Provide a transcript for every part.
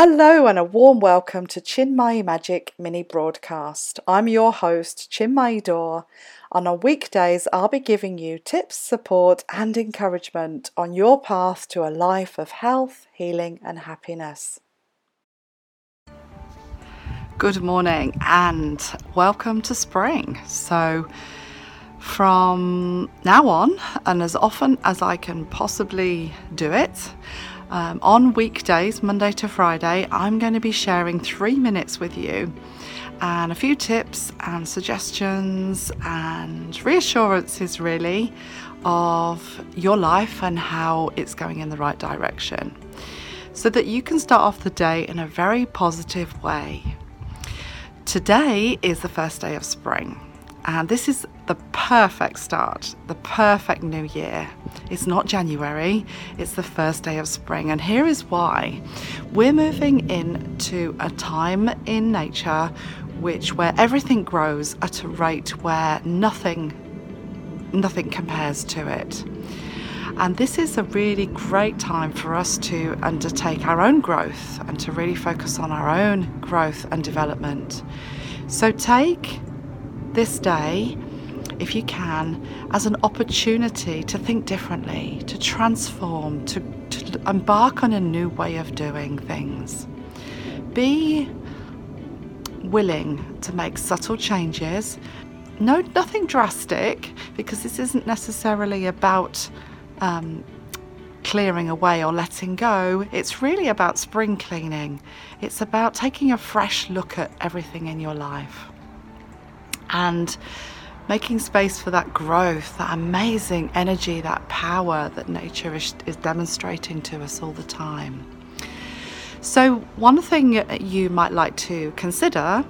Hello and a warm welcome to Chinmay Magic mini broadcast. I'm your host, Chinmay Dor, and on weekdays I'll be giving you tips, support, and encouragement on your path to a life of health, healing, and happiness. Good morning and welcome to spring. So, from now on, and as often as I can possibly do it, um, on weekdays, Monday to Friday, I'm going to be sharing three minutes with you and a few tips and suggestions and reassurances, really, of your life and how it's going in the right direction so that you can start off the day in a very positive way. Today is the first day of spring. And this is the perfect start, the perfect new year. It's not January, it's the first day of spring. And here is why. We're moving into a time in nature which where everything grows at a rate where nothing nothing compares to it. And this is a really great time for us to undertake our own growth and to really focus on our own growth and development. So take this day, if you can, as an opportunity to think differently, to transform, to, to embark on a new way of doing things. Be willing to make subtle changes. No, nothing drastic, because this isn't necessarily about um, clearing away or letting go. It's really about spring cleaning. It's about taking a fresh look at everything in your life and making space for that growth, that amazing energy, that power that nature is, is demonstrating to us all the time. So, one thing you might like to consider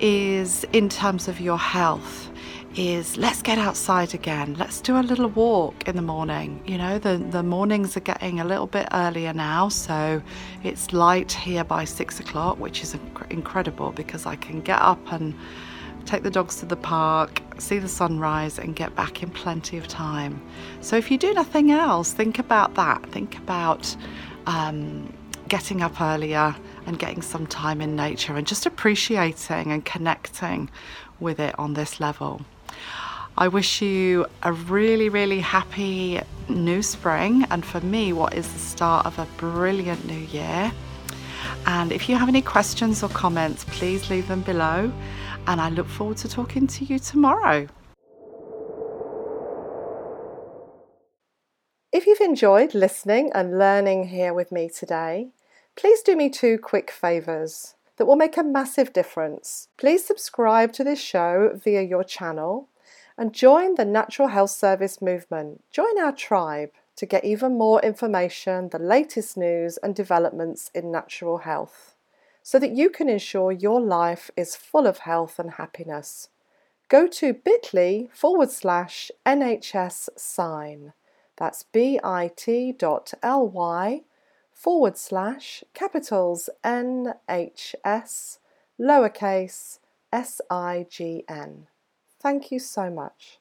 is in terms of your health is let's get outside again. Let's do a little walk in the morning. You know, the, the mornings are getting a little bit earlier now, so it's light here by six o'clock, which is inc- incredible because I can get up and take the dogs to the park, see the sunrise, and get back in plenty of time. So, if you do nothing else, think about that. Think about um, getting up earlier and getting some time in nature and just appreciating and connecting with it on this level. I wish you a really, really happy new spring, and for me, what is the start of a brilliant new year. And if you have any questions or comments, please leave them below and I look forward to talking to you tomorrow. If you've enjoyed listening and learning here with me today, please do me two quick favours that will make a massive difference. Please subscribe to this show via your channel and join the Natural Health Service movement. Join our tribe to get even more information, the latest news and developments in natural health so that you can ensure your life is full of health and happiness. Go to bit.ly forward slash NHS sign. That's bit.ly forward slash capitals NHS lowercase S I G N. Thank you so much.